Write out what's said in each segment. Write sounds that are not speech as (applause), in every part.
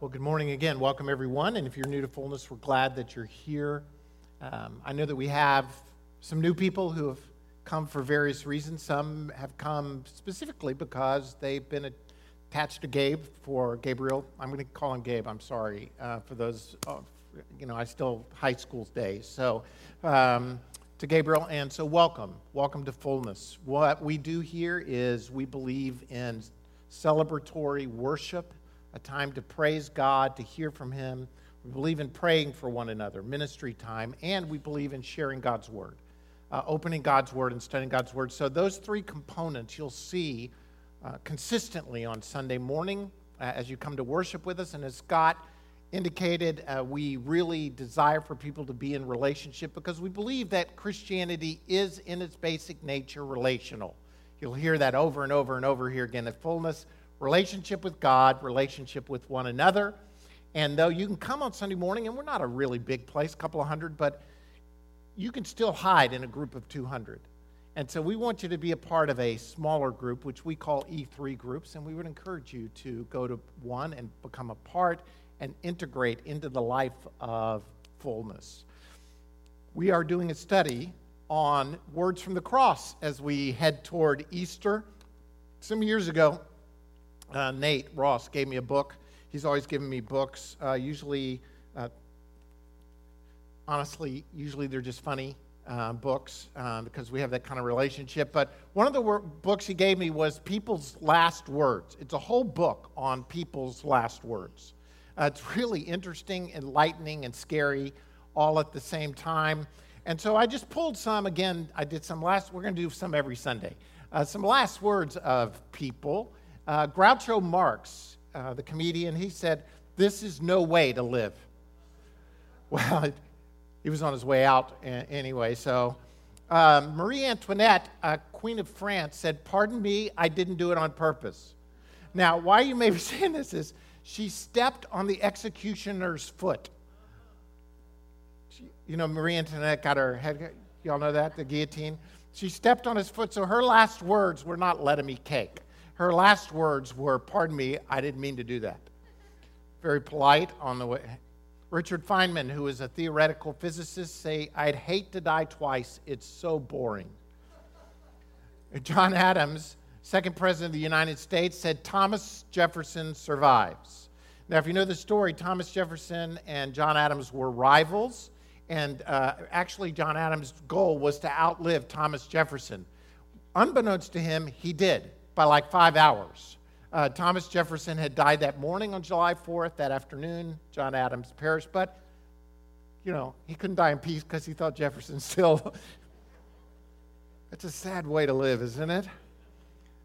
Well, good morning again. Welcome, everyone. And if you're new to Fullness, we're glad that you're here. Um, I know that we have some new people who have come for various reasons. Some have come specifically because they've been attached to Gabe for Gabriel. I'm going to call him Gabe. I'm sorry uh, for those. Uh, you know, I still high school days. So, um, to Gabriel, and so welcome, welcome to Fullness. What we do here is we believe in celebratory worship a time to praise God, to hear from Him. We believe in praying for one another, ministry time, and we believe in sharing God's Word, uh, opening God's Word and studying God's Word. So, those three components you'll see uh, consistently on Sunday morning uh, as you come to worship with us. And as Scott indicated, uh, we really desire for people to be in relationship because we believe that Christianity is, in its basic nature, relational. You'll hear that over and over and over here again The fullness relationship with God, relationship with one another. And though you can come on Sunday morning, and we're not a really big place, a couple of hundred, but you can still hide in a group of 200. And so we want you to be a part of a smaller group, which we call E3 groups, and we would encourage you to go to one and become a part and integrate into the life of fullness. We are doing a study on words from the cross as we head toward Easter. Some years ago, uh, Nate Ross gave me a book. He's always given me books. Uh, usually, uh, honestly, usually they're just funny uh, books uh, because we have that kind of relationship. But one of the wor- books he gave me was People's Last Words. It's a whole book on people's last words. Uh, it's really interesting, enlightening, and scary all at the same time. And so I just pulled some again. I did some last, we're going to do some every Sunday. some last words of people. Uh, Groucho Marx, uh, the comedian, he said, This is no way to live. (laughs) Well, it, he was on his way out anyway. So, um, Marie Antoinette, uh, Queen of France, said, Pardon me, I didn't do it on purpose. Now, why you may be (laughs) saying this is she stepped on the executioner's foot. She, you know, Marie Antoinette got her head, y'all know that, the guillotine? She stepped on his foot, so her last words were not, let him eat cake. Her last words were, Pardon me, I didn't mean to do that. Very polite on the way. Richard Feynman, who is a theoretical physicist, say, I'd hate to die twice. It's so boring. (laughs) John Adams, second president of the United States, said Thomas Jefferson survives. Now, if you know the story, Thomas Jefferson and John Adams were rivals, and uh, actually, John Adams' goal was to outlive Thomas Jefferson. Unbeknownst to him, he did by like five hours. Uh, Thomas Jefferson had died that morning on July 4th. That afternoon, John Adams perished. But, you know, he couldn't die in peace because he thought Jefferson (laughs) still. That's a sad way to live, isn't it?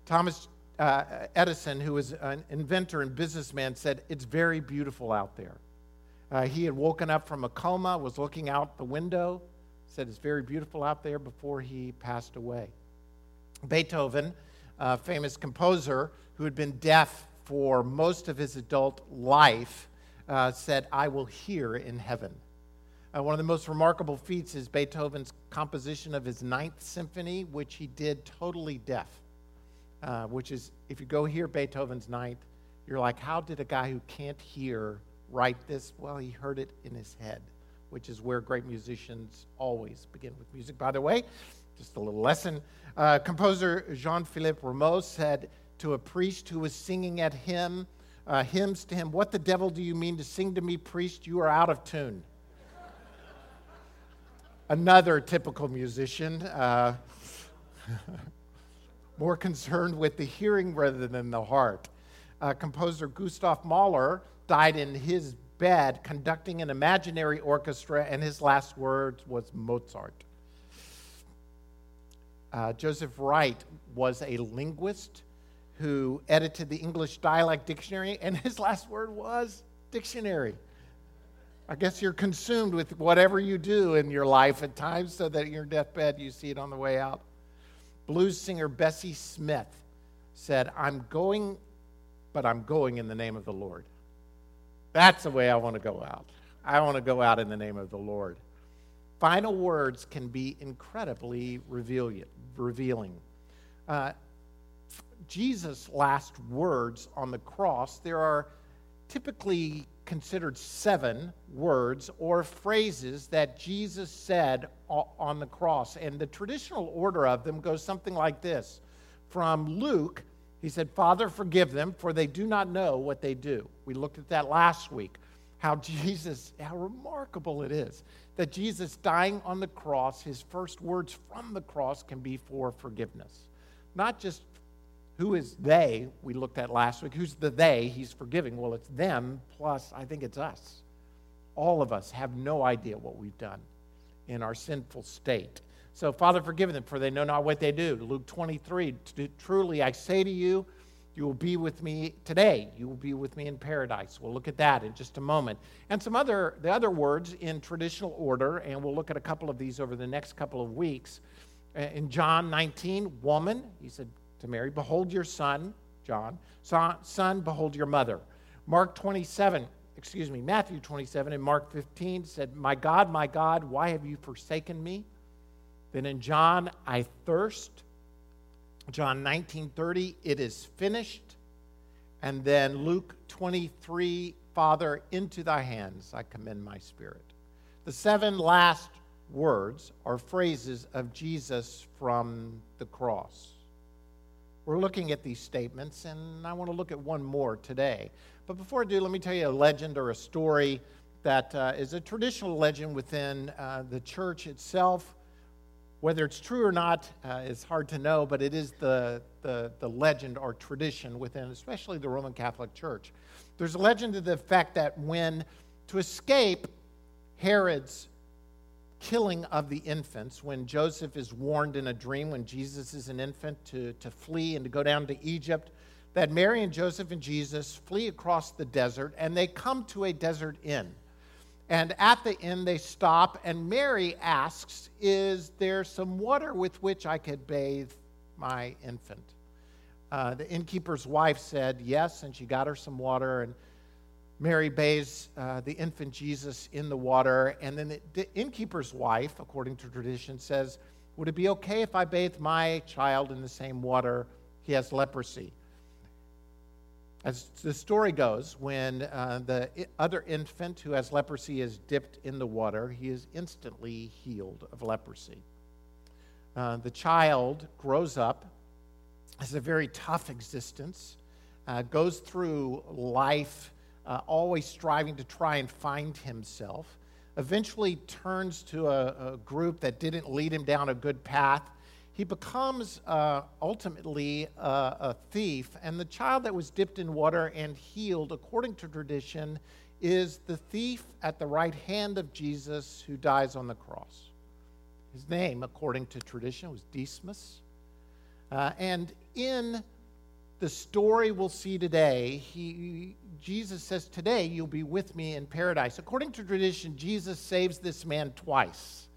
Thomas uh, Edison, who was an inventor and businessman, said, It's very beautiful out there. Uh, he had woken up from a coma, was looking out the window, said, It's very beautiful out there before he passed away. Beethoven uh, famous composer who had been deaf for most of his adult life, uh, said, I will hear in heaven. Uh, one of the most remarkable feats is Beethoven's composition of his Ninth Symphony, which he did totally deaf. Uh, which is, if you go hear Beethoven's Ninth, you're like, how did a guy who can't hear write this? Well, he heard it in his head, which is where great musicians always begin with music. By the way, just a little lesson. Uh, composer Jean Philippe Rameau said to a priest who was singing at him, uh, hymns to him, What the devil do you mean to sing to me, priest? You are out of tune. Another typical musician, uh, (laughs) more concerned with the hearing rather than the heart. Uh, composer Gustav Mahler died in his bed conducting an imaginary orchestra, and his last words was Mozart. Uh, Joseph Wright was a linguist who edited the English Dialect Dictionary, and his last word was dictionary. I guess you're consumed with whatever you do in your life at times so that in your deathbed you see it on the way out. Blues singer Bessie Smith said, I'm going, but I'm going in the name of the Lord. That's the way I want to go out. I want to go out in the name of the Lord. Final words can be incredibly revealing. Uh, Jesus' last words on the cross, there are typically considered seven words or phrases that Jesus said on the cross. And the traditional order of them goes something like this From Luke, he said, Father, forgive them, for they do not know what they do. We looked at that last week. How Jesus, how remarkable it is that Jesus dying on the cross, his first words from the cross can be for forgiveness. Not just who is they, we looked at last week. Who's the they he's forgiving? Well, it's them, plus I think it's us. All of us have no idea what we've done in our sinful state. So, Father, forgive them, for they know not what they do. Luke 23 Truly I say to you, you will be with me today. You will be with me in paradise. We'll look at that in just a moment. And some other, the other words in traditional order, and we'll look at a couple of these over the next couple of weeks. Uh, in John 19, woman, he said, to Mary, Behold your son, John. Son, behold your mother. Mark 27, excuse me, Matthew 27 and Mark 15 said, My God, my God, why have you forsaken me? Then in John, I thirst. John 19:30, it is finished. And then Luke 23, Father, into thy hands I commend my spirit. The seven last words are phrases of Jesus from the cross. We're looking at these statements, and I want to look at one more today. But before I do, let me tell you a legend or a story that uh, is a traditional legend within uh, the church itself. Whether it's true or not uh, is hard to know, but it is the, the, the legend or tradition within, especially the Roman Catholic Church. There's a legend to the effect that when, to escape Herod's killing of the infants when Joseph is warned in a dream when Jesus is an infant to, to flee and to go down to Egypt. That Mary and Joseph and Jesus flee across the desert and they come to a desert inn. And at the inn, they stop, and Mary asks, Is there some water with which I could bathe my infant? Uh, the innkeeper's wife said yes, and she got her some water. And Mary bathes uh, the infant Jesus in the water, and then the, the, innkeeper's wife, according to tradition, says, Would it be okay if I bathe my child in the same water? He has leprosy. As the story goes, when uh, the other infant who has leprosy is dipped in the water, he is instantly healed of leprosy. Uh, the child grows up, has a very tough existence, uh, goes through life uh, always striving to try and find himself. Eventually turns to a, a group that didn't lead him down a good path. He becomes uh, ultimately a, a thief, and the child that was dipped in water and healed, according to tradition, is the thief at the right hand of Jesus who dies on the cross. His name, according to tradition, was Dismas. Uh, and in the story we'll see today, he, Jesus says, Today you'll be with me in paradise. According to tradition, Jesus saves this man twice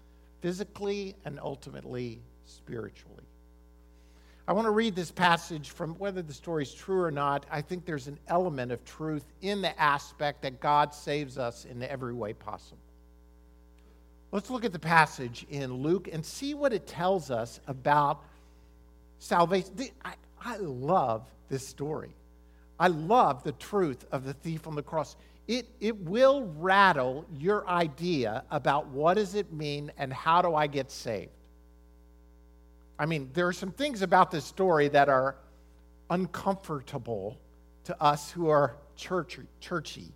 physically and ultimately spiritually. I want to read this passage from whether the story is true or not. I think there's an element of truth in the aspect that God saves us in every way possible. Let's look at the passage in Luke and see what it tells us about salvation. I, love this story. I love the truth of the thief on the cross. It, it will rattle your idea about what does it mean and how do I get saved. I mean, there are some things about this story that are uncomfortable to us who are churchy. churchy.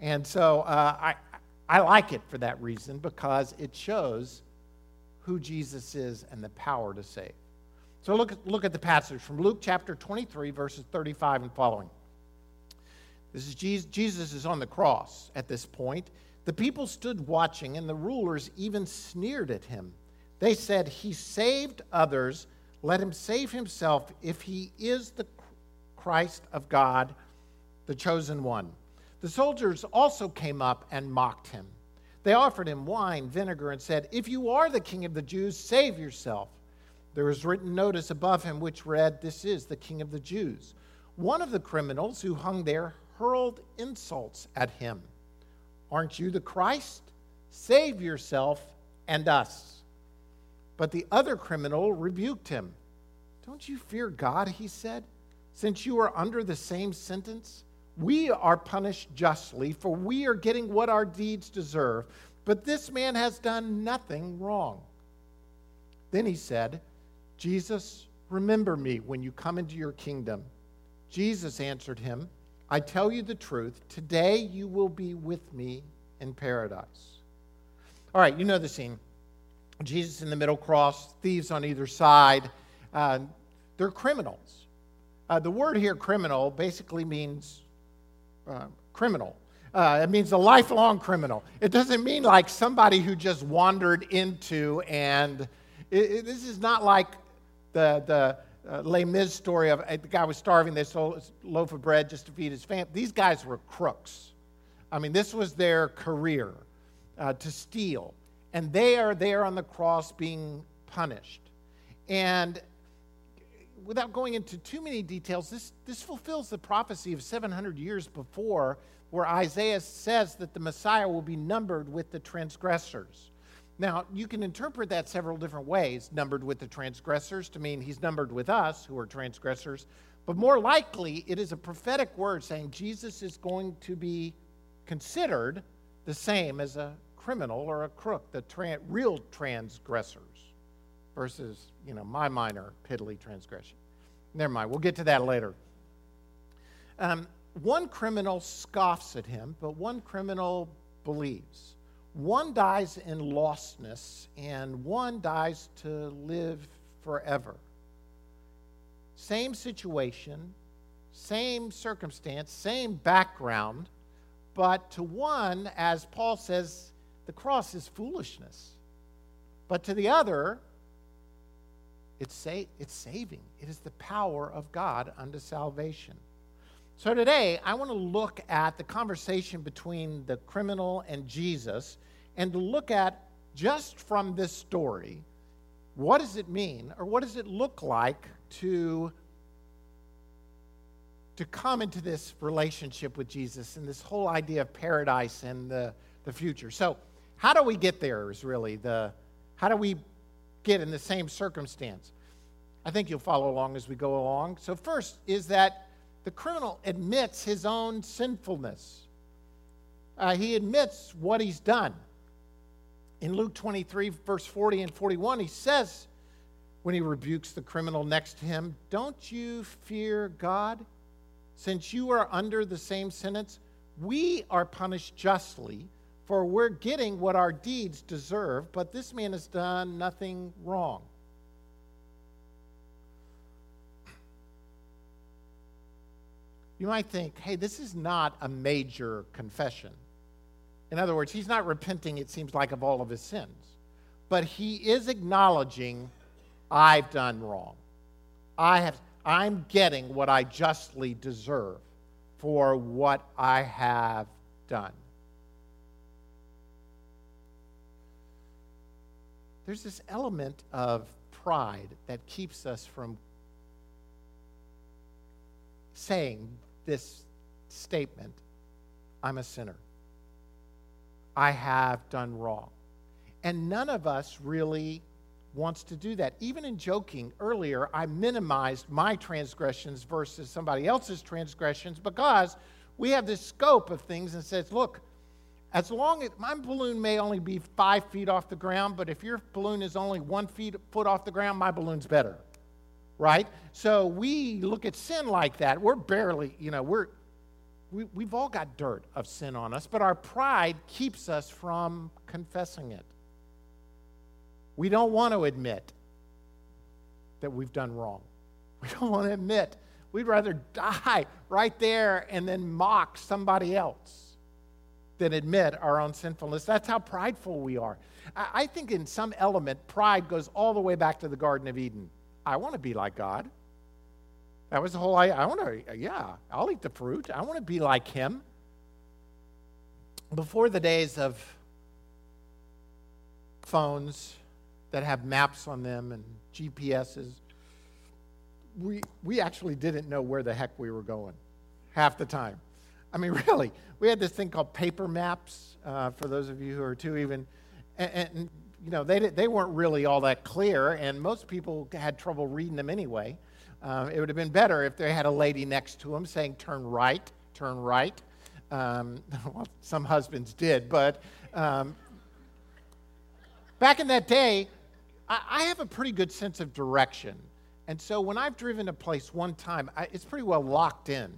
And so uh, I, I like it for that reason because it shows who Jesus is and the power to save. So look, look at the passage from Luke chapter 23, verses 35 and following. This is Jesus, Jesus is on the cross at this point. The people stood watching, and the rulers even sneered at him. They said, He saved others. Let him save himself if he is the Christ of God, the chosen one. The soldiers also came up and mocked him. They offered him wine, vinegar, and said, If you are the king of the Jews, save yourself. There was written notice above him which read, This is the King of the Jews. One of the criminals who hung there hurled insults at him. Aren't you the Christ? Save yourself and us. But the other criminal rebuked him. Don't you fear God, he said, since you are under the same sentence? We are punished justly, for we are getting what our deeds deserve. But this man has done nothing wrong. Then he said, Jesus, remember me when you come into your kingdom. Jesus answered him, I tell you the truth, today you will be with me in paradise. All right, you know the scene. Jesus in the middle cross, thieves on either side. Uh, they're criminals. Uh, the word here, criminal, basically means uh, criminal. Uh, it means a lifelong criminal. It doesn't mean like somebody who just wandered into and it, it, this is not like the, the uh, Les Mis story of uh, the guy was starving, they sold a loaf of bread just to feed his family. These guys were crooks. I mean, this was their career uh, to steal. And they are there on the cross being punished. And without going into too many details, this, this fulfills the prophecy of 700 years before where Isaiah says that the Messiah will be numbered with the transgressors. Now, you can interpret that several different ways numbered with the transgressors to mean he's numbered with us, who are transgressors. But more likely, it is a prophetic word saying Jesus is going to be considered the same as a criminal or a crook, the real transgressors, versus, you know, my minor piddly transgression. Never mind, we'll get to that later. Um, one criminal scoffs at him, but one criminal believes. One dies in lostness, and one dies to live forever. Same situation, same circumstance, same background, but to one, as Paul says, the cross is foolishness. But to the other, it's, sa- it's saving. It is the power of God unto salvation. So today, I want to look at the conversation between the criminal and Jesus and to look at just from this story what does it mean or what does it look like to to come into this relationship with Jesus and this whole idea of paradise and the, the future. So, how do we get there is really the how do we get in the same circumstance? I think you'll follow along as we go along. So, first is that the criminal admits his own sinfulness. Uh, he admits what he's done. In Luke 23, verse 40 and 41, he says, when he rebukes the criminal next to him, Don't you fear God? Since you are under the same sentence, we are punished justly, for we're getting what our deeds deserve, but this man has done nothing wrong. you might think, hey, this is not a major confession. In other words, he's not repenting, it seems like, of all of his sins. But he is acknowledging, I've done wrong. I have, I'm getting what I justly deserve for what I have done. There's this element of pride that keeps us from saying this statement I'm a sinner. I have done wrong. And none of us really wants to do that. Even in joking earlier, I minimized my transgressions versus somebody else's transgressions because we have this scope of things and says, look, as long as my balloon may only be five feet off the ground, but if your balloon is only one feet, foot off the ground, my balloon's better right? So we look at sin like that. We're barely, you know, we're, we, we've all got dirt of sin on us, but our pride keeps us from confessing it. We don't want to admit that we've done wrong. We don't want to admit. We'd rather die right there and then mock somebody else than admit our own sinfulness. That's how prideful we are. I think in some element, pride goes all the way back to the Garden of Eden. I want to be like God. That was the whole idea. I want to, yeah, I'll eat the fruit. I want to be like Him. Before the days of phones that have maps on them and GPSs, we, we actually didn't know where the heck we were going half the time. I mean, (laughs) really, we had this thing called paper maps, uh, for those of you who are too even. And, and you know, they, they weren't really all that clear, and most people had trouble reading them anyway. Uh, it would have been better if they had a lady next to them saying, turn right, turn right. Um, (laughs) well, some husbands did, but um, back in that day, I, I, have a pretty good sense of direction. And so when I've driven a place one time, I, it's pretty well locked in.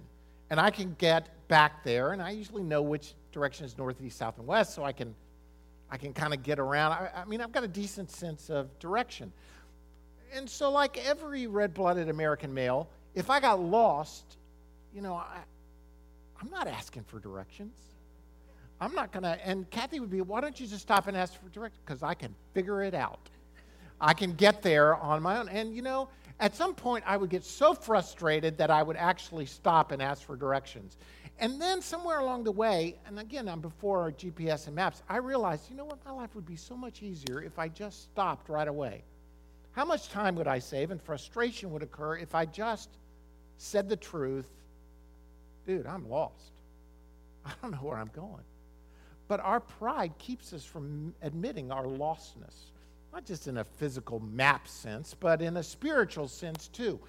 And I can get back there, and I usually know which direction is north, east, south, and west, so I can, I can kind of get around. I, I mean, I've got a decent sense of direction. And so, like every red blooded American male, if I got lost, you know, I, I'm not asking for directions. I'm not going to, and Kathy would be, why don't you just stop and ask for directions? Because I can figure it out. I can get there on my own. And, you know, at some point I would get so frustrated that I would actually stop and ask for directions. And then somewhere along the way, and again, I'm before GPS and maps, I realized, you know what, my life would be so much easier if I just stopped right away. How much time would I save and frustration would occur if I just said the truth? Dude, I'm lost. (laughs) I don't know where I'm going. But our pride keeps us from admitting our lostness not just in a physical map sense, but in a spiritual sense too.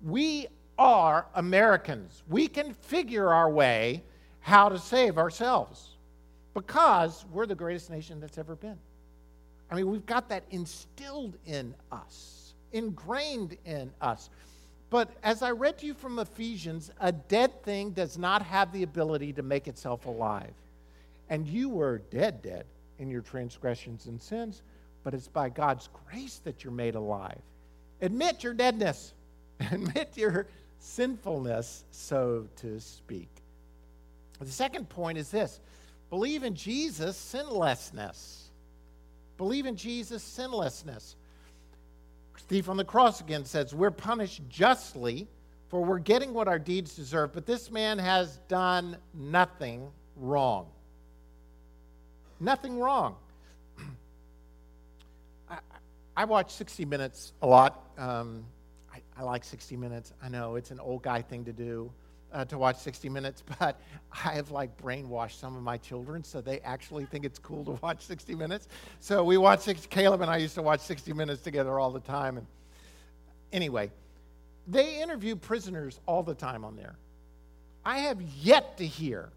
We are Americans. We can figure our way how to save ourselves because we're the greatest nation that's ever been. I mean, we've got that instilled in us, ingrained in us. But as I read to you from Ephesians, a dead thing does not have the ability to make itself alive. And you were dead, dead in your transgressions and sins but it's by God's grace that you're made alive. Admit your deadness, (laughs) admit your sinfulness, so to speak. The second point is this believe in Jesus' sinlessness. Believe in Jesus' sinlessness. Thief on the cross again says, We're punished justly, for we're getting what our deeds deserve, but this man has done nothing wrong. Nothing wrong. (clears throat) I watch 60 Minutes a lot. Um, I, like 60 Minutes. I know it's an old guy thing to do uh, to watch 60 Minutes, (laughs) but I have like brainwashed some of my children so they actually think it's cool to watch 60 Minutes. So we watch 60, Caleb and I used to watch 60 Minutes together all the time. And anyway, they interview prisoners all the time on there. I have yet to hear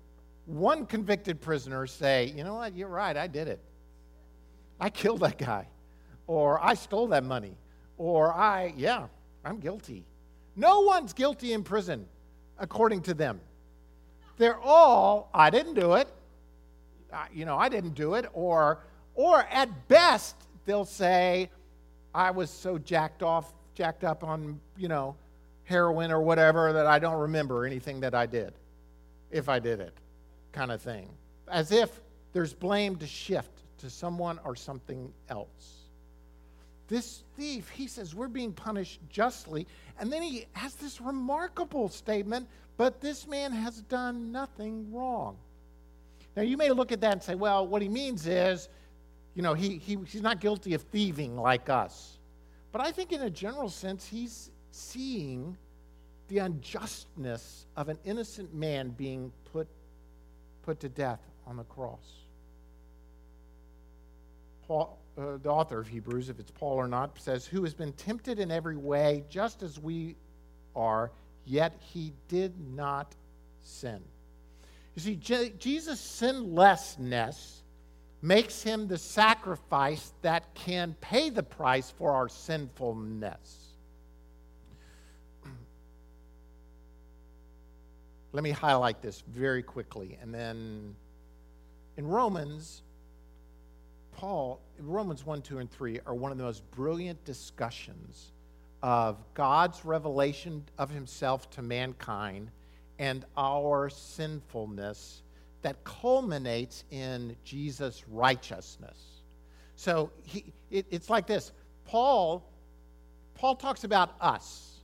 one convicted prisoner say, you know what, you're right, I did it. I killed that guy or I stole that money, or I, yeah, I'm guilty. No one's guilty in prison, according to them. They're all, I didn't do it, you know, I didn't do it, or, or at best, they'll say, I was so jacked off, jacked up on, you know, heroin or whatever that I don't remember anything that I did, if I did it, kind of thing. As if there's blame to shift to someone or something else. This thief, he says, we're being punished justly. And then he has this remarkable statement, but this man has done nothing wrong. Now, you may look at that and say, well, what he means is, you know, he, he, he's not guilty of thieving like us. But I think, in a general sense, he's seeing the unjustness of an innocent man being put, put to death on the cross. Paul, uh, the author of Hebrews, if it's Paul or not, says, Who has been tempted in every way, just as we are, yet he did not sin. You see, Je- Jesus' sinlessness makes him the sacrifice that can pay the price for our sinfulness. Let me highlight this very quickly. And then in Romans, Paul, Romans 1, 2, and 3 are one of the most brilliant discussions of God's revelation of himself to mankind and our sinfulness that culminates in Jesus' righteousness. So he, it, it's like this Paul, Paul talks about us,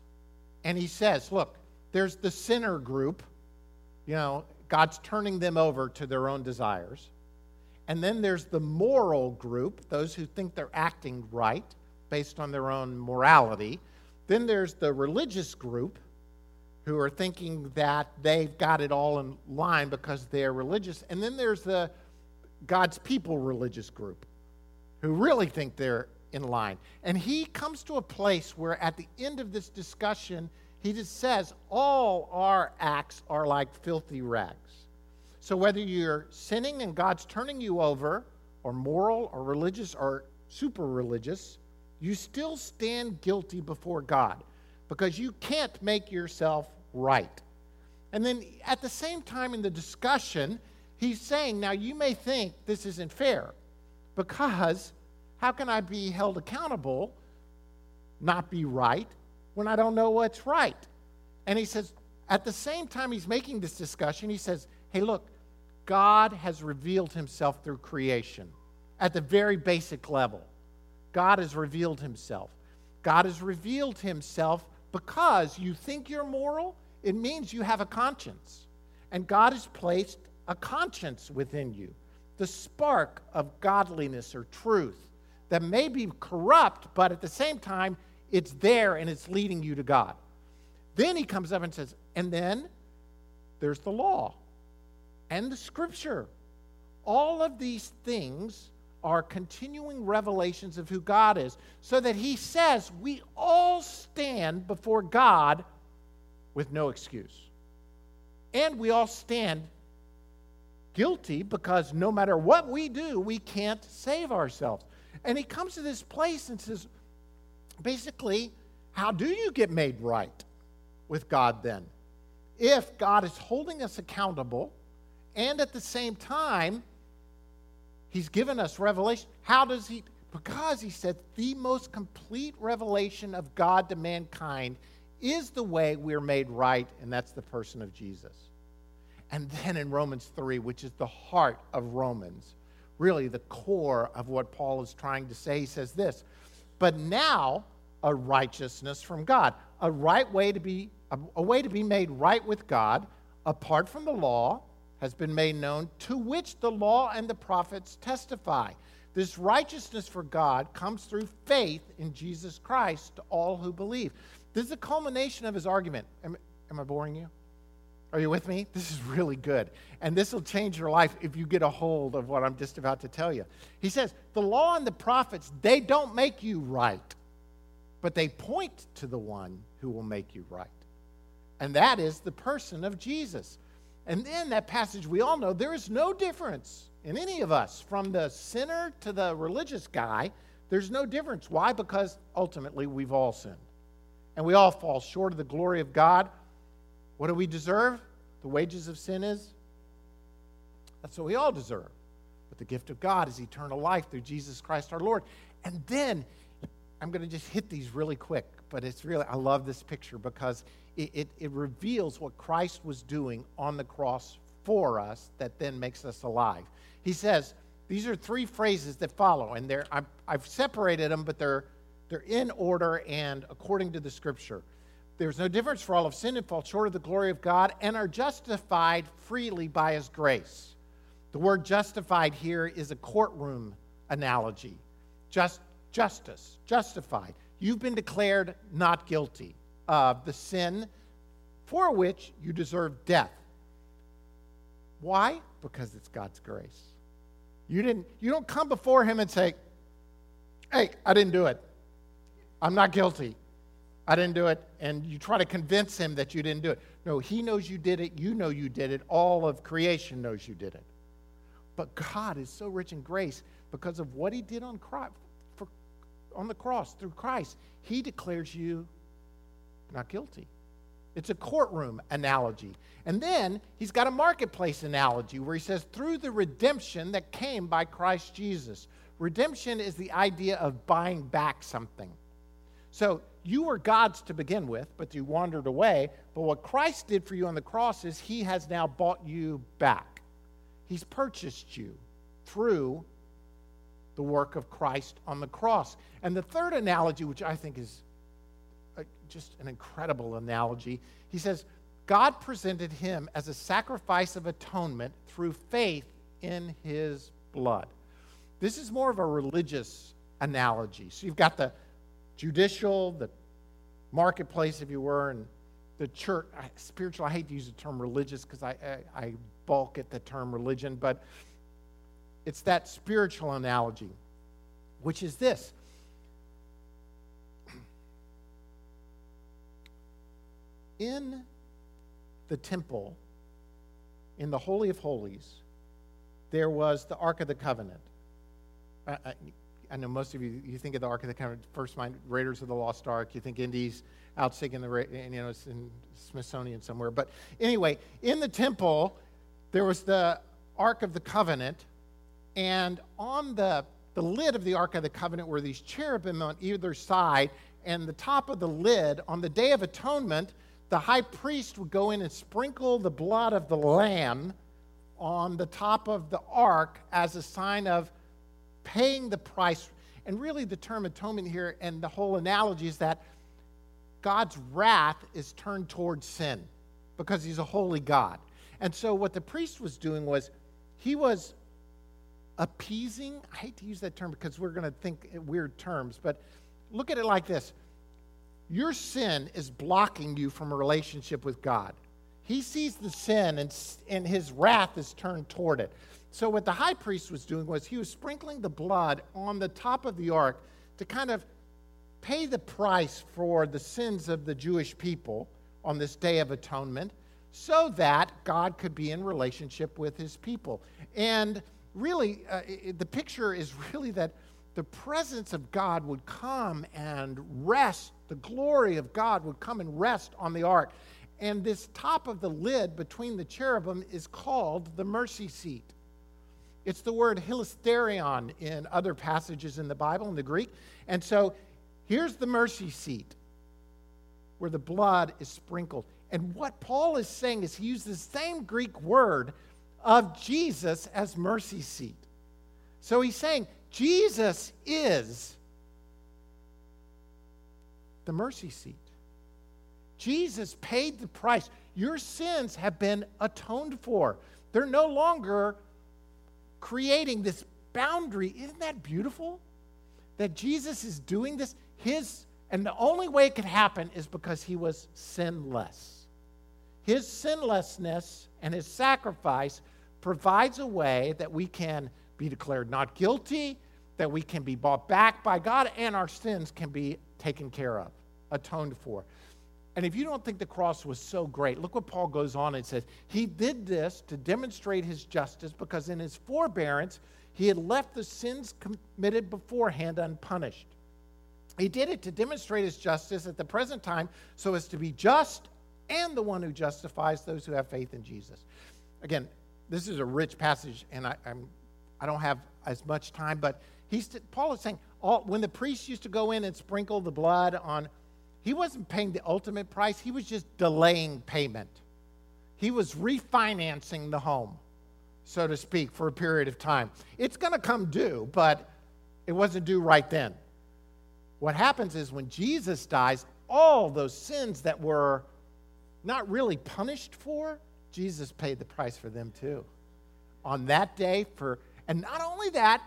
and he says, look, there's the sinner group, you know, God's turning them over to their own desires. And then there's the moral group, those who think they're acting right based on their own morality. Then there's the religious group who are thinking that they've got it all in line because they're religious. And then there's the God's people religious group who really think they're in line. And he comes to a place where at the end of this discussion, he just says all our acts are like filthy rags. So whether you're sinning and God's turning you over, or moral, or religious, or super religious, you still stand guilty before God because you can't make yourself right. And then at the same time in the discussion, he's saying, now you may think this isn't fair because how can I be held accountable, not be right, when I don't know what's right? And he says, at the same time he's making this discussion, he says, hey, look, God has revealed himself through creation at the very basic level. God has revealed himself. God has revealed himself because you think you're moral, it means you have a conscience. And God has placed a conscience within you, the spark of godliness or truth that may be corrupt, but at the same time, it's there and it's leading you to God. Then he comes up and says, and then there's the law and the scripture. All of these things are continuing revelations of who God is, so that he says we all stand before God with no excuse. And we all stand guilty because no matter what we do, we can't save ourselves. And he comes to this place and says, basically, how do you get made right with God then? If God is holding us accountable and at the same time, He's given us revelation. How does he? Because he said the most complete revelation of God to mankind is the way we're made right, and that's the person of Jesus. And then in Romans 3, which is the heart of Romans, really the core of what Paul is trying to say, he says this But now a righteousness from God, a right way to be, a, a way to be made right with God apart from the law has been made known, to which the law and the prophets testify. This righteousness for God comes through faith in Jesus Christ to all who believe. This is the culmination of his argument. Am, am I boring you? Are you with me? This is really good. And this will change your life if you get a hold of what I'm just about to tell you. He says, The law and the prophets, they don't make you right, but they point to the one who will make you right. And that is the person of Jesus. And then that passage we all know there is no difference in any of us from the sinner to the religious guy. There's no difference. Why? Because ultimately we've all sinned. And we all fall short of the glory of God. What do we deserve? The wages of sin is? That's what we all deserve. But the gift of God is eternal life through Jesus Christ our Lord. And then I'm going to just hit these really quick, but it's really, I love this picture because it, it, it, reveals what Christ was doing on the cross for us that then makes us alive. He says, these are three phrases that follow, and they're, I've, I've separated them, but they're, they're in order and according to the scripture. There's no difference for all have sinned and fall short of the glory of God and are justified freely by his grace. The word justified here is a courtroom analogy. Just justice, justified. You've been declared not guilty of the sin for which you deserve death. Why? Because it's God's grace. You didn't you don't come before him and say, "Hey, I didn't do it. I'm not guilty. I didn't do it." And you try to convince him that you didn't do it. No, he knows you did it. You know you did it. All of creation knows you did it. But God is so rich in grace because of what he did on cross, for, on the cross through Christ. He declares you not guilty. It's a courtroom analogy. And then he's got a marketplace analogy where he says, through the redemption that came by Christ Jesus. Redemption is the idea of buying back something. So you were God's to begin with, but you wandered away. But what Christ did for you on the cross is he has now bought you back. He's purchased you through the work of Christ on the cross. And the third analogy, which I think is just an incredible analogy. He says, God presented him as a sacrifice of atonement through faith in his blood. This is more of a religious analogy. So you've got the judicial, the marketplace, if you were, and the church, spiritual. I hate to use the term religious because I, I, I balk at the term religion, but it's that spiritual analogy, which is this in the temple, in the Holy of Holies, there was the Ark of the Covenant. I, I, I, know most of you, you think of the Ark of the Covenant, first mind, Raiders of the Lost Ark. You think Indy's out singing the, you know, it's in Smithsonian somewhere. But anyway, in the temple, there was the Ark of the Covenant, and on the, the lid of the Ark of the Covenant were these cherubim on either side, and the top of the lid, on the Day of Atonement, the high priest would go in and sprinkle the blood of the lamb on the top of the ark as a sign of paying the price. And really, the term atonement here and the whole analogy is that God's wrath is turned towards sin because he's a holy God. And so, what the priest was doing was he was appeasing. I hate to use that term because we're going to think weird terms, but look at it like this your sin is blocking you from a relationship with God. He sees the sin and, and his wrath is turned toward it. So, what the high priest was doing was he was sprinkling the blood on the top of the ark to kind of pay the price for the sins of the Jewish people on this day of atonement so that God could be in relationship with his people. And really, uh, it, the picture is (laughs) really that the presence of God would come and rest, the glory of God would come and rest on the ark. And this top of the lid between the cherubim is called the mercy seat. It's the word hilasterion in other passages in the Bible, in the Greek. And so here's the mercy seat where the blood is sprinkled. And what Paul is saying is he used the same Greek word of Jesus as mercy seat. So he's saying Jesus is the mercy seat. Jesus paid the price. Your sins have been atoned for. They're no longer creating this boundary. Isn't that beautiful? That Jesus is doing this. His and the only way it could happen is because he was sinless. His sinlessness and his sacrifice provides a way that we can be declared not guilty, that we can be bought back by God, and our sins can be taken care of, atoned for. And if you don't think the cross was so great, look what Paul goes on and says. He did this to demonstrate his justice because in his forbearance, he had left the sins committed beforehand unpunished. He did it to demonstrate his justice at the present time so as to be just and the one who justifies those who have faith in Jesus. Again, this is a rich passage, and I, I'm, I don't have as much time, but he's, Paul is saying all, when the priest used to go in and sprinkle the blood on he wasn't paying the ultimate price, he was just delaying payment. He was refinancing the home, so to speak, for a period of time. It's going to come due, but it wasn't due right then. What happens is when Jesus dies, all those sins that were not really punished for, Jesus paid the price for them too. On that day, for, and not only that,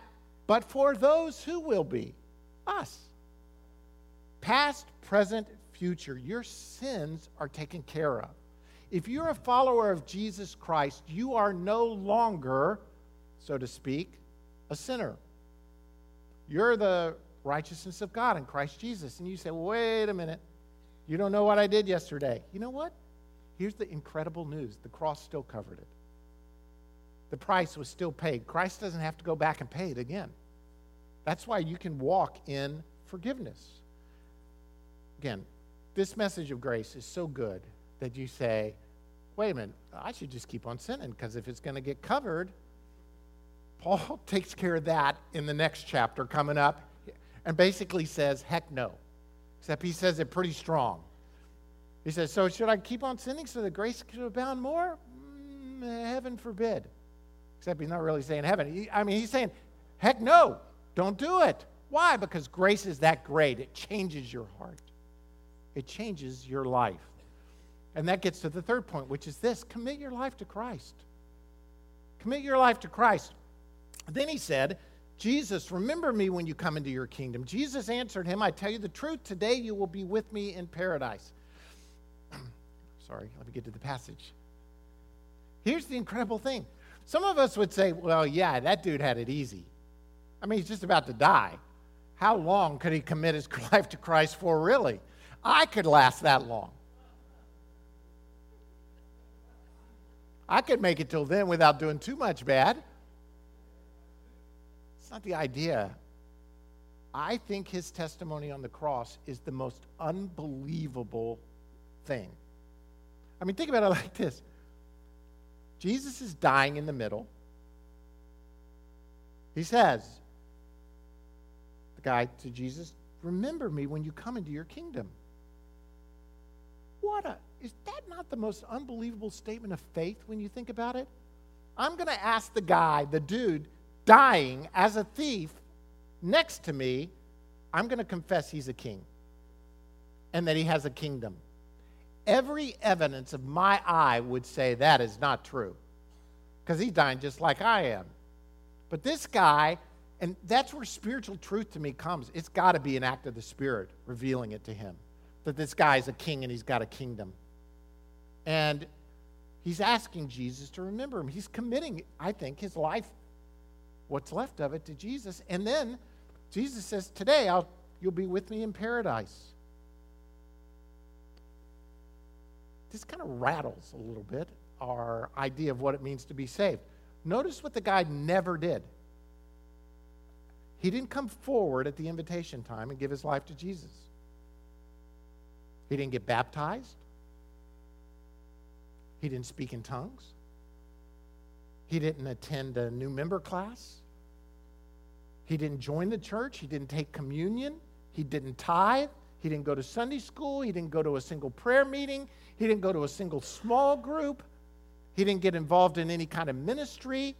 but for those who will be, us. Past, present, future. Your sins are taken care of. If you're a follower of Jesus Christ, you are no longer, so to speak, a sinner. You're the righteousness of God in Christ Jesus. And you say, wait a minute, you don't know what I did yesterday. You know what? Here's the incredible news the cross still covered it. The price was still paid. Christ doesn't have to go back and pay it again. That's why you can walk in forgiveness. Again, this message of grace is so good that you say, wait a minute, I should just keep on sinning because if it's going to get covered, Paul (laughs) takes care of that in the next chapter coming up and basically says, heck no. Except he says it pretty strong. He says, So should I keep on sinning so that grace could abound more? Mm, heaven forbid. Except he's not really saying heaven. He, I mean, he's saying, Heck no, don't do it. Why? Because grace is that great, it changes your heart it changes your life. And that gets to the third point, which is this commit your life to Christ. Commit your life to Christ. Then he said, Jesus, remember me when you come into your kingdom. Jesus answered him, I tell you the truth, today you will be with me in paradise. (clears throat) Sorry, let me get to the passage. Here's the incredible thing. Some of us would say, well, yeah, that dude had it easy. I mean, he's just about to die. How long could he commit his (laughs) life to Christ for, really? I could last that long. I could make it till then without doing too much bad. It's not the idea. I think his testimony on the cross is the most unbelievable thing. I mean, think about it (laughs) like this Jesus is dying in the middle. He says, the guy to Jesus, Remember me when you come into your kingdom. What a, is that not the most unbelievable statement of faith when you think about it? I'm going to ask the guy, the dude, dying as a thief next to me, I'm going to confess he's a king and that he has a kingdom. Every evidence of my eye would say that is not true because he's dying just like I am. But this guy, and that's where spiritual truth to me comes. It's got to be an act of the Spirit revealing it to him that this guy is a king and he's got a kingdom. And he's asking Jesus to remember him. He's committing, I think, his life, what's left of it, to Jesus. And then Jesus says, Today I'll, you'll be with me in paradise. This kind of rattles a little bit our idea of what it means to be saved. Notice what the guy never did. He didn't come forward at the invitation time and give his life to Jesus. He didn't get baptized. He didn't speak in tongues. He didn't attend a new member class. He didn't join the church. He didn't take communion. He didn't tithe. He didn't go to Sunday school. He didn't go to a single prayer meeting. He didn't go to a single small group. He didn't get involved in any kind of ministry.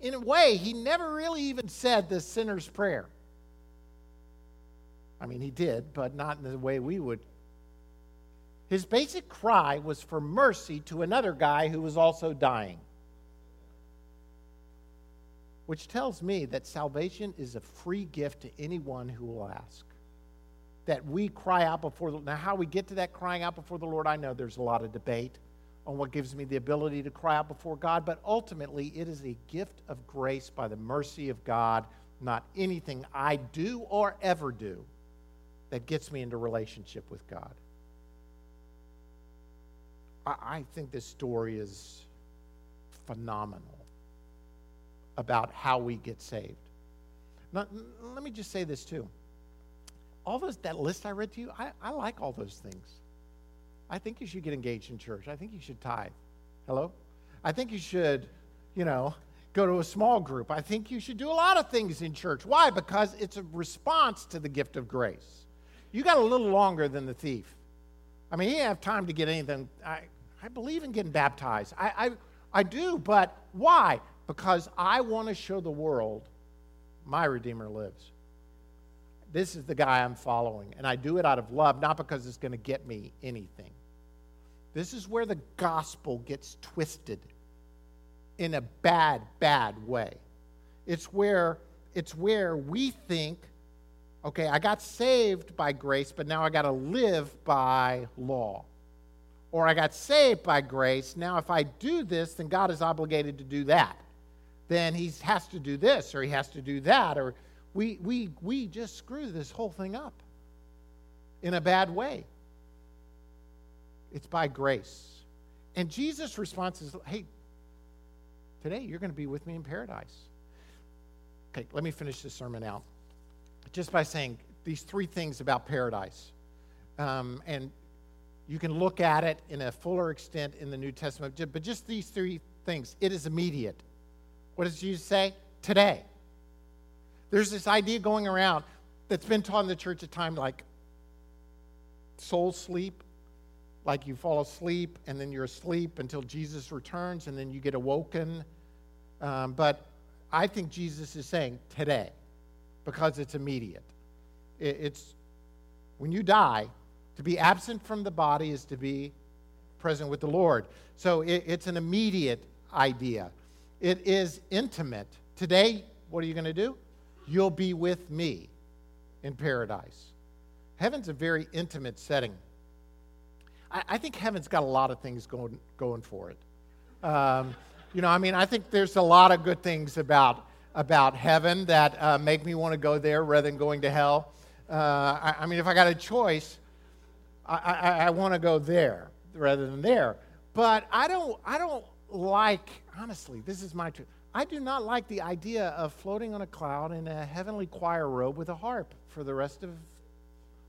In a way, he never really even said the sinner's prayer. I mean, he did, but not in the way we would. His basic cry was for mercy to another guy who was also dying. Which tells me that salvation is a free gift to anyone who will ask. That we cry out before the Now, how we get to that crying out before the Lord, I know there's a lot of debate on what gives me the ability to cry out before God, but ultimately it is a gift of grace by the mercy of God, not anything I do or ever do that gets me into relationship with God. I, I think this story is phenomenal about how we get saved. Now, let me just say this too. All those that list I read to you, I, I like all those things. I think you should get engaged in church. I think you should tithe. Hello? I think you should, you know, go to a small group. I think you should do a lot of things in church. Why? Because it's a response to the gift of grace. You got a little longer than the thief. I mean, he didn't have time to get anything. I, I believe in getting baptized. I, I, I do, but why? Because I want to show the world my Redeemer lives. This is the guy I'm following, and I do it out of love, not because it's going to get me anything. This is where the gospel gets twisted in a bad, bad way. It's where it's where we think okay, I got saved by grace, but now I got to live by law. Or I got saved by grace, now if I do this, then God is obligated to do that. Then he has to do this, or he has to do that, or we, we, we just screw this whole thing up in a bad way. It's by grace. And Jesus' response is hey, today you're going to be with me in paradise. Okay, let me finish this sermon out just by saying these three things about paradise. Um, and you can look at it in a fuller extent in the New Testament, but just these three things. It is immediate. What does Jesus say? Today. There's this idea going around that's been taught in the church at times like soul sleep, like you fall asleep and then you're asleep until Jesus returns and then you get awoken. Um, but I think Jesus is saying today because it's immediate. It's when you die, to be absent from the body is to be present with the Lord. So it's an immediate idea. It is intimate. Today, what are you going to do? You'll be with me in paradise. Heaven's a very intimate setting. I, I think heaven's got a lot of things going, going for it. Um, you know, I mean, I think there's a lot of good things about about heaven that uh, make me want to go there rather than going to hell. Uh, I, I, mean, if I got a choice, I, I, I want to go there rather than there. but I don't, I don't like, honestly, this is my truth. I do not like the idea of floating on a cloud in a heavenly choir robe with a harp for the rest of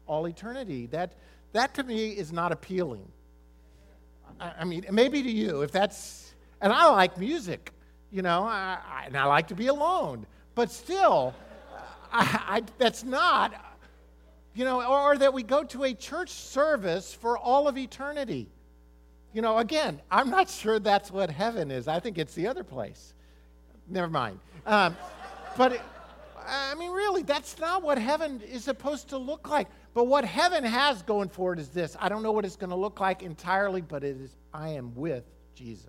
all eternity. That, that to me is not appealing. I, I mean, maybe to you, if that's, and I like music, you know, I, I, and I like to be alone, but still, that's not, you know, or, or that we go to a church service for all of eternity. You know, again, I'm not sure that's what heaven is. I think it's the other place. Never mind. Um, but, it, I mean, really, that's not what heaven is supposed to look like. But what heaven has going for it is this I don't know what it's going to look like entirely, but it is I am with Jesus.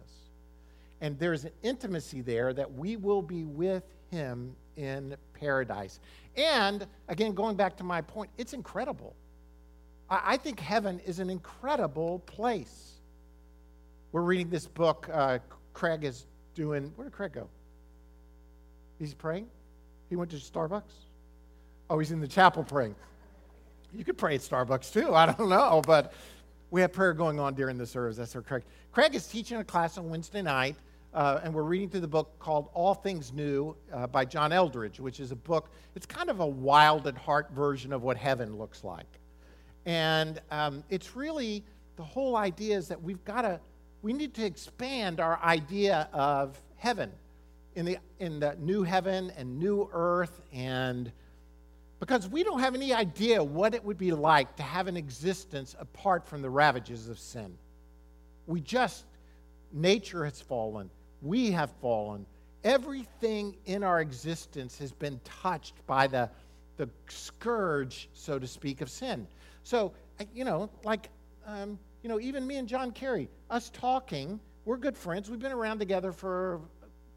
And there's an intimacy there that we will be with him in paradise. And again, going back to my point, it's incredible. I, I think heaven is an incredible place. We're reading this book. Uh, Craig is doing. Where did Craig go? He's praying? He went to Starbucks? Oh, he's in the chapel praying. You could pray at Starbucks too. I don't know, but we have prayer going on during the service. That's where Craig. Craig is teaching a class on Wednesday night, uh, and we're reading through the book called All Things New uh, by John Eldredge, which is a book. It's kind of a wild at heart version of what heaven looks like, and um, it's really the whole idea is that we've got to we need to expand our idea of heaven in the in the new heaven and new earth and because we don't have any idea what it would be like to have an existence apart from the ravages of sin. We just, nature has fallen, we have fallen. Everything in our existence has been touched by the, the scourge, so to speak, of sin. So, you know, like, um, you know, even me and John Kerry, us talking, we're good friends. We've been around together for,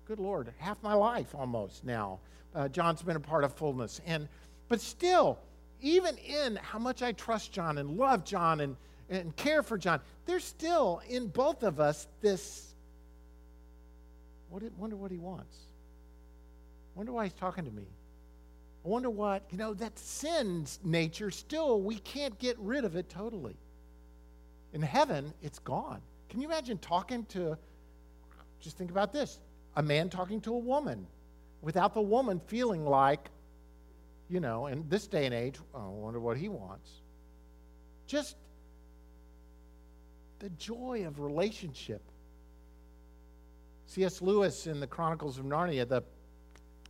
good Lord, half my life almost now. Uh, John's been a part of fullness. And but still, even in how much I trust John and love John and, and care for John, there's still in both of us this what it, wonder what he wants. Wonder why he's talking to me. I wonder what, you know, that sin's nature still, we can't get rid of it totally. In heaven, it's gone. Can you imagine talking to, just think about this a man talking to a woman without the woman feeling like, you know, in this day and age, oh, I wonder what he wants. Just the joy of relationship. C.S. Lewis in the Chronicles of Narnia, the,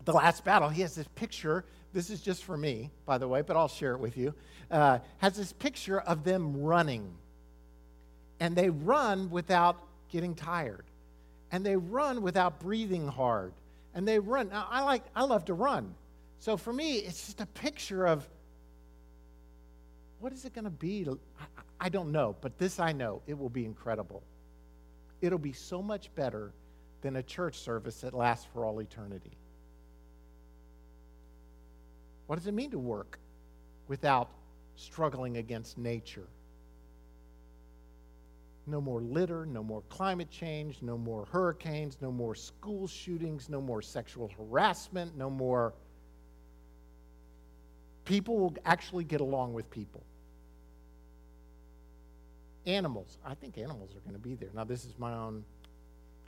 the last battle, he has this picture. This is just for me, by the way, but I'll share it with you. Uh, has this picture of them running. And they run without getting tired. And they run without breathing hard. And they run. Now, I like, I love to run. So for me, it's just a picture of what is it going to be? I, I don't know, but this I know it will be incredible. It'll be so much better than a church service that lasts for all eternity. What does it mean to work without struggling against nature? No more litter, no more climate change, no more hurricanes, no more school shootings, no more sexual harassment, no more People will actually get along with people. Animals, I think animals are going to be there. Now, this is my own.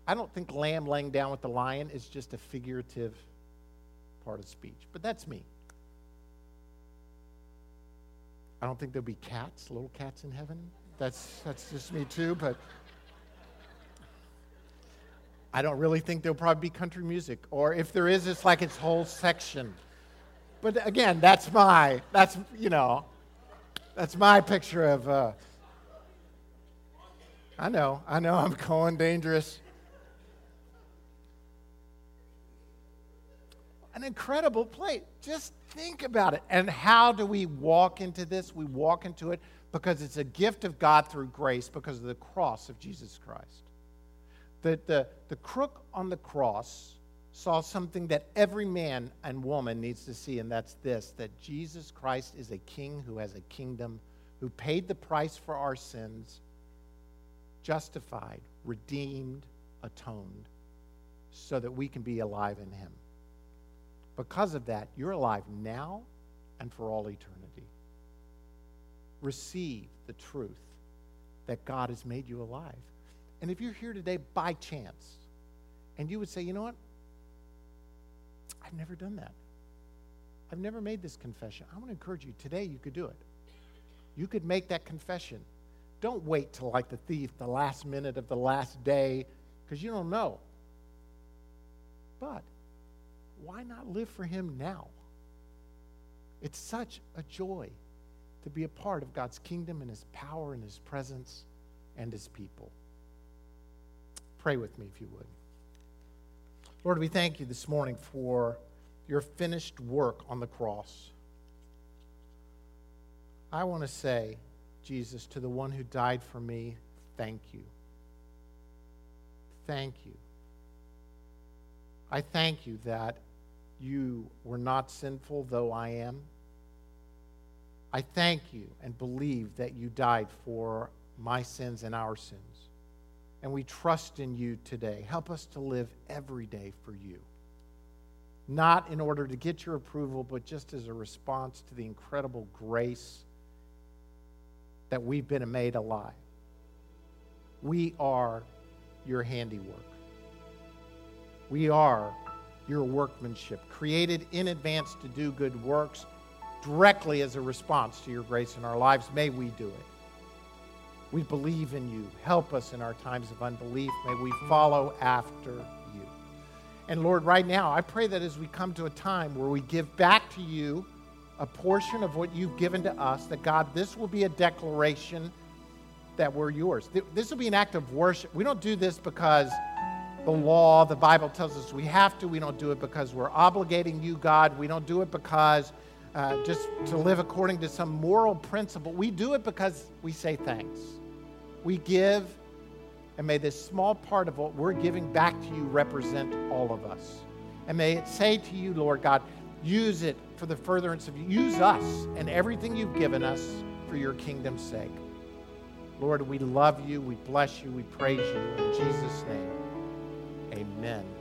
I don't think lamb laying down with the lion is just a figurative part of speech, but that's me. I don't think there'll be cats, little cats in heaven. That's, that's just me too, but I don't really think there'll probably be country music. Or if there is, it's like its whole section. But again, that's my, that's, you know, that's my picture of, uh, I know, I know I'm going dangerous. An incredible place. Just think about it. And how do we walk into this? We walk into it because it's a gift of God through grace because of the cross of Jesus Christ. The, the, the crook on the cross saw something that every man and woman needs to see, and that's this that Jesus Christ is a king who has a kingdom, who paid the price for our sins, justified, redeemed, atoned, so that we can be alive in him. Because of that, you're alive now and for all eternity. Receive the truth that God has made you alive. And if you're here today by chance, and you would say, you know what? I've never done that. I've never made this confession. I want to encourage you today, you could do it. You could make that confession. Don't wait till, like the thief, the last minute of the last day, because you don't know. But why not live for Him now? It's such a joy to be a part of God's kingdom and His power and His presence and His people. Pray with me if you would. Lord, we thank you this morning for your finished work on the cross. I want to say, Jesus, to the one who died for me, thank you. Thank you. I thank you that you were not sinful, though I am. I thank you and believe that you died for my sins and our sins. And we trust in you today. Help us to live every day for you. Not in order to get your approval, but just as a response to the incredible grace that we've been made alive. We are your handiwork. We are your workmanship, created in advance to do good works directly as a response to your grace in our lives. May we do it. We believe in you. Help us in our times of unbelief. May we mm-hmm. follow after you. And Lord, right now, I pray that as we come to a time where we give back to you a portion of what you've given to us, that God, this will be a declaration that we're yours. This will be an act of worship. We don't do this because the law, the Bible tells us we have to. We don't do it because we're obligating you, God. We don't do it because uh, just to live according to some moral principle. We do it because we say thanks we give, and may this small part of what we're giving back to you represent all of us. And may it say to you, Lord God, use it for the furtherance of you. Use us and everything you've given us for your kingdom's sake. Lord, we love you, we bless you, we praise you. In Jesus' name, amen.